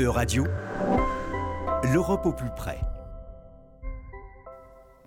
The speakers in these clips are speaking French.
E-Radio, l'Europe au plus près.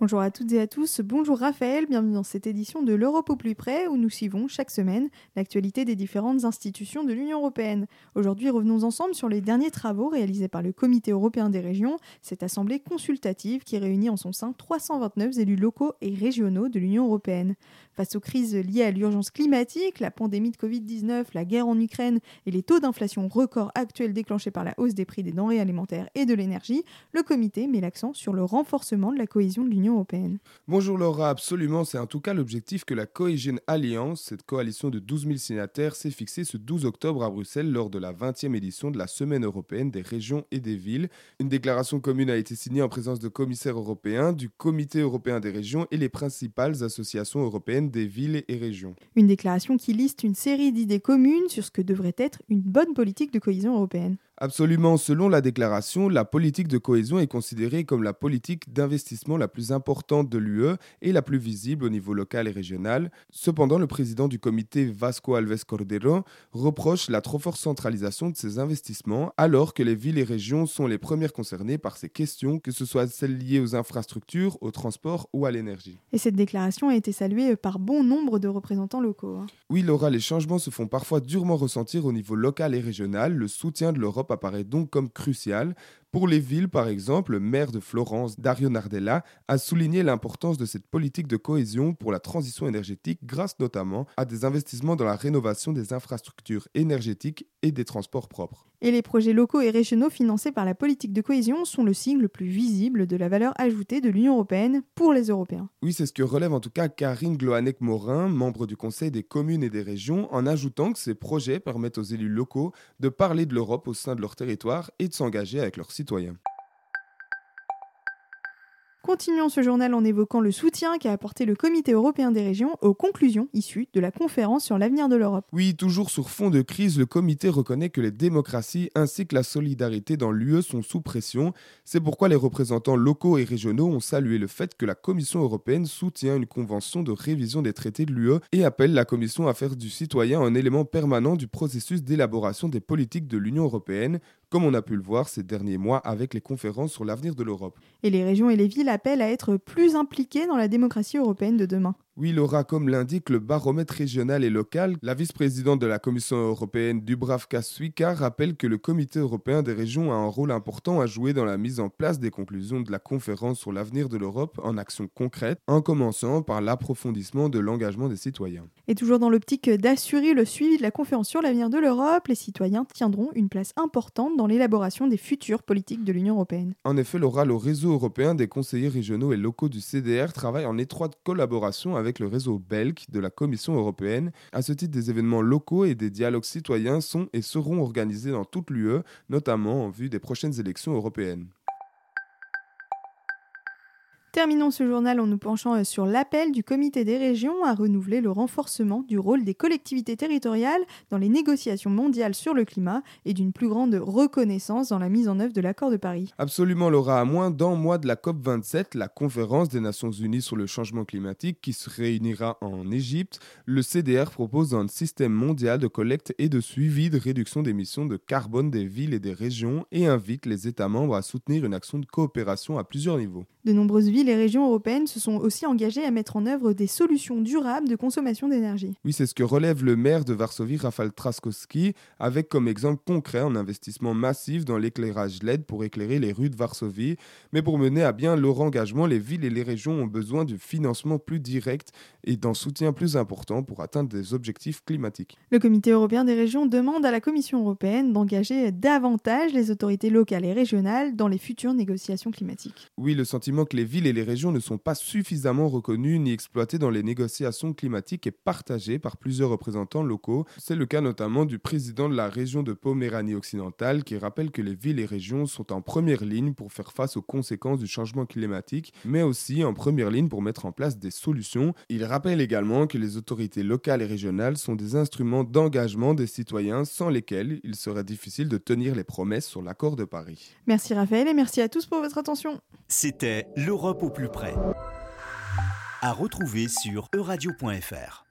Bonjour à toutes et à tous, bonjour Raphaël, bienvenue dans cette édition de l'Europe au plus près où nous suivons chaque semaine l'actualité des différentes institutions de l'Union européenne. Aujourd'hui, revenons ensemble sur les derniers travaux réalisés par le Comité européen des régions, cette assemblée consultative qui réunit en son sein 329 élus locaux et régionaux de l'Union européenne. Face aux crises liées à l'urgence climatique, la pandémie de Covid-19, la guerre en Ukraine et les taux d'inflation records actuels déclenchés par la hausse des prix des denrées alimentaires et de l'énergie, le comité met l'accent sur le renforcement de la cohésion de l'Union européenne. Bonjour Laura, absolument, c'est en tout cas l'objectif que la Cohesion Alliance, cette coalition de 12 000 signataires, s'est fixée ce 12 octobre à Bruxelles lors de la 20e édition de la Semaine européenne des régions et des villes. Une déclaration commune a été signée en présence de commissaires européens, du Comité européen des régions et les principales associations européennes des villes et régions. Une déclaration qui liste une série d'idées communes sur ce que devrait être une bonne politique de cohésion européenne. Absolument, selon la déclaration, la politique de cohésion est considérée comme la politique d'investissement la plus importante de l'UE et la plus visible au niveau local et régional. Cependant, le président du comité Vasco Alves Cordero reproche la trop forte centralisation de ces investissements, alors que les villes et régions sont les premières concernées par ces questions, que ce soit celles liées aux infrastructures, au transport ou à l'énergie. Et cette déclaration a été saluée par bon nombre de représentants locaux. hein. Oui, Laura, les changements se font parfois durement ressentir au niveau local et régional. Le soutien de l'Europe apparaît donc comme crucial. Pour les villes, par exemple, le maire de Florence, Dario Nardella, a souligné l'importance de cette politique de cohésion pour la transition énergétique grâce notamment à des investissements dans la rénovation des infrastructures énergétiques et des transports propres. Et les projets locaux et régionaux financés par la politique de cohésion sont le signe le plus visible de la valeur ajoutée de l'Union européenne pour les Européens. Oui, c'est ce que relève en tout cas Karine Gloanec-Morin, membre du Conseil des communes et des régions, en ajoutant que ces projets permettent aux élus locaux de parler de l'Europe au sein de leur territoire et de s'engager avec leurs citoyens. Continuons ce journal en évoquant le soutien qu'a apporté le Comité européen des régions aux conclusions issues de la conférence sur l'avenir de l'Europe. Oui, toujours sur fond de crise, le comité reconnaît que les démocraties ainsi que la solidarité dans l'UE sont sous pression. C'est pourquoi les représentants locaux et régionaux ont salué le fait que la Commission européenne soutient une convention de révision des traités de l'UE et appelle la Commission à faire du citoyen un élément permanent du processus d'élaboration des politiques de l'Union européenne, comme on a pu le voir ces derniers mois avec les conférences sur l'avenir de l'Europe. Et les régions et les villes appellent à être plus impliquées dans la démocratie européenne de demain. Oui, Laura, comme l'indique le baromètre régional et local, la vice-présidente de la Commission européenne Dubravka Suika rappelle que le Comité européen des régions a un rôle important à jouer dans la mise en place des conclusions de la conférence sur l'avenir de l'Europe en actions concrètes, en commençant par l'approfondissement de l'engagement des citoyens. Et toujours dans l'optique d'assurer le suivi de la conférence sur l'avenir de l'Europe, les citoyens tiendront une place importante dans l'élaboration des futures politiques de l'Union européenne. En effet, Laura, le réseau européen des conseillers régionaux et locaux du CDR travaille en étroite collaboration avec le réseau BELC de la Commission européenne. À ce titre, des événements locaux et des dialogues citoyens sont et seront organisés dans toute l'UE, notamment en vue des prochaines élections européennes. Terminons ce journal en nous penchant euh, sur l'appel du Comité des régions à renouveler le renforcement du rôle des collectivités territoriales dans les négociations mondiales sur le climat et d'une plus grande reconnaissance dans la mise en œuvre de l'accord de Paris. Absolument, Laura. À moins d'un mois de la COP27, la conférence des Nations Unies sur le changement climatique qui se réunira en Égypte, le CDR propose un système mondial de collecte et de suivi de réduction d'émissions de carbone des villes et des régions et invite les États membres à soutenir une action de coopération à plusieurs niveaux. De nombreuses villes et régions européennes se sont aussi engagées à mettre en œuvre des solutions durables de consommation d'énergie. Oui, c'est ce que relève le maire de Varsovie, Rafał Trzaskowski, avec comme exemple concret un investissement massif dans l'éclairage LED pour éclairer les rues de Varsovie. Mais pour mener à bien leur engagement, les villes et les régions ont besoin de financement plus direct et d'un soutien plus important pour atteindre des objectifs climatiques. Le Comité européen des régions demande à la Commission européenne d'engager davantage les autorités locales et régionales dans les futures négociations climatiques. Oui, le sentiment que les villes et les régions ne sont pas suffisamment reconnues ni exploitées dans les négociations climatiques est partagé par plusieurs représentants locaux. C'est le cas notamment du président de la région de Poméranie occidentale qui rappelle que les villes et régions sont en première ligne pour faire face aux conséquences du changement climatique, mais aussi en première ligne pour mettre en place des solutions. Il rappelle également que les autorités locales et régionales sont des instruments d'engagement des citoyens sans lesquels il serait difficile de tenir les promesses sur l'accord de Paris. Merci Raphaël et merci à tous pour votre attention. C'était au plus près. À retrouver sur euradio.fr.